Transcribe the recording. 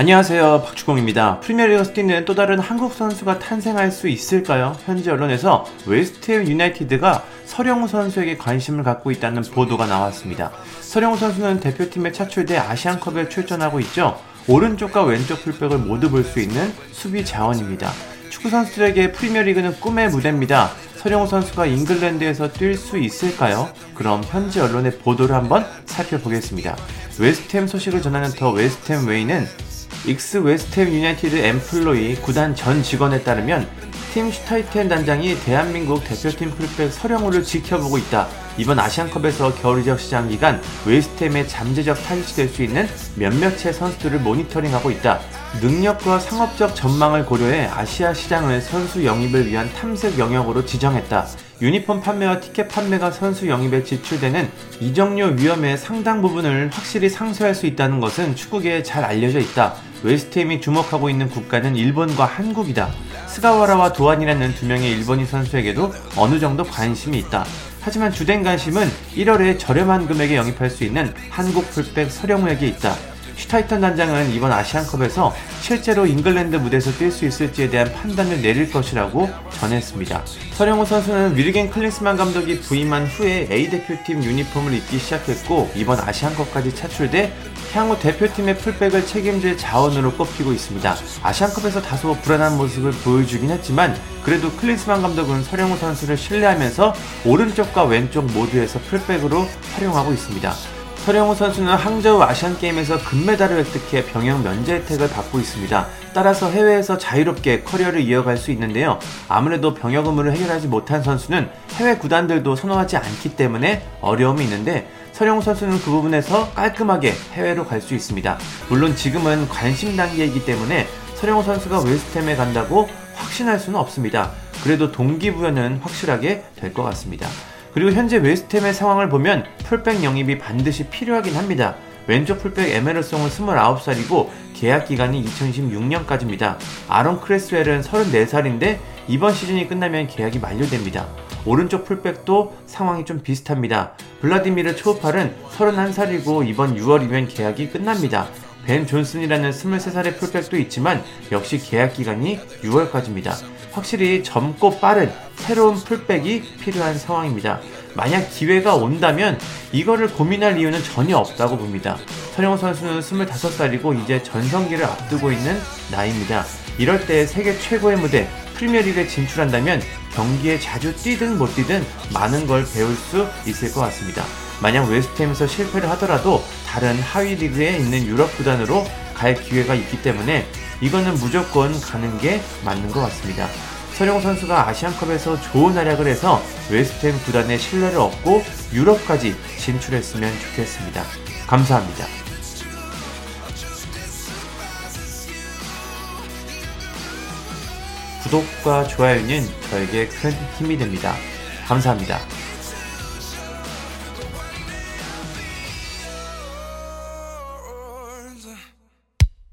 안녕하세요. 박주공입니다. 프리미어리그 뛰는 또 다른 한국 선수가 탄생할 수 있을까요? 현지 언론에서 웨스트햄 유나이티드가 설영우 선수에게 관심을 갖고 있다는 보도가 나왔습니다. 설영우 선수는 대표팀에 차출돼 아시안컵에 출전하고 있죠. 오른쪽과 왼쪽 풀백을 모두 볼 수 있는 수비 자원입니다. 축구 선수들에게 프리미어리그는 꿈의 무대입니다. 설영우 선수가 잉글랜드에서 뛸 수 있을까요? 그럼 현지 언론의 보도를 한번 살펴보겠습니다. 웨스트햄 소식을 전하는 The West Ham Way는 Ex West Ham United Employee 구단 전 직원에 따르면 팀 슈타이텐 단장이 대한민국 대표팀 풀백 설영우를 지켜보고 있다. 이번 아시안컵에서 겨울 이적 시장 기간 웨스트햄의 잠재적 타깃이 될 수 있는 몇몇의 선수들을 모니터링하고 있다. 능력과 상업적 전망을 고려해 아시아 시장을 선수 영입을 위한 탐색 영역으로 지정했다. 유니폼 판매와 티켓 판매가 선수 영입에 지출되는 이적료 위험의 상당 부분을 확실히 상쇄할 수 있다는 것은 축구계에 잘 알려져 있다. 웨스트햄이 주목하고 있는 국가는 일본과 한국이다. 스가와라와 도안이라는 두 명의 일본인 선수에게도 어느 정도 관심이 있다. 하지만 주된 관심은 1월에 저렴한 금액에 영입할 수 있는 한국 풀백 설영우에게 있다. 슈타이턴 단장은 이번 아시안컵에서 실제로 잉글랜드 무대에서 뛸 수 있을지에 대한 판단을 내릴 것이라고 전했습니다. 서령우 선수는 위르겐 클린스만 감독이 부임한 후에 A대표팀 유니폼을 입기 시작했고 이번 아시안컵까지 차출돼 향후 대표팀의 풀백을 책임질 자원으로 꼽히고 있습니다. 아시안컵에서 다소 불안한 모습을 보여주긴 했지만 그래도 클린스만 감독은 서령우 선수를 신뢰하면서 오른쪽과 왼쪽 모두에서 풀백으로 활용하고 있습니다. 서령우 선수는 항저우 아시안게임에서 금메달을 획득해 병역 면제 혜택을 받고 있습니다. 따라서 해외에서 자유롭게 커리어를 이어갈 수 있는데요. 아무래도 병역 의무를 해결하지 못한 선수는 해외 구단들도 선호하지 않기 때문에 어려움이 있는데 서령우 선수는 그 부분에서 깔끔하게 해외로 갈 수 있습니다. 물론 지금은 관심 단계이기 때문에 서령우 선수가 웨스트햄에 간다고 확신할 수는 없습니다. 그래도 동기부여는 확실하게 될 것 같습니다. 그리고 현재 웨스트햄의 상황을 보면 풀백 영입이 반드시 필요하긴 합니다. 왼쪽 풀백 에메르송은 29살이고 계약 기간이 2026년까지입니다. 아론 크레스웰은 34살인데 이번 시즌이 끝나면 계약이 만료됩니다. 오른쪽 풀백도 상황이 좀 비슷합니다. 블라디미르 초우팔은 31살이고 이번 6월이면 계약이 끝납니다. 벤 존슨이라는 23살의 풀백도 있지만 역시 계약 기간이 6월까지입니다. 확실히 젊고 빠른 새로운 풀백이 필요한 상황입니다. 만약 기회가 온다면 이거를 고민할 이유는 전혀 없다고 봅니다. 서영호 선수는 25살이고 이제 전성기를 앞두고 있는 나이입니다. 이럴 때 세계 최고의 무대 프리미어리그에 진출한다면 경기에 자주 뛰든 못 뛰든 많은 걸 배울 수 있을 것 같습니다. 만약 웨스트햄에서 실패를 하더라도 다른 하위 리그에 있는 유럽 구단으로 갈 기회가 있기 때문에 이거는 무조건 가는 게 맞는 것 같습니다. 서령 선수가 아시안컵에서 좋은 활약을 해서 웨스트햄 구단의 신뢰를 얻고 유럽까지 진출했으면 좋겠습니다. 감사합니다. 구독과 좋아요는 저에게 큰 힘이 됩니다. 감사합니다.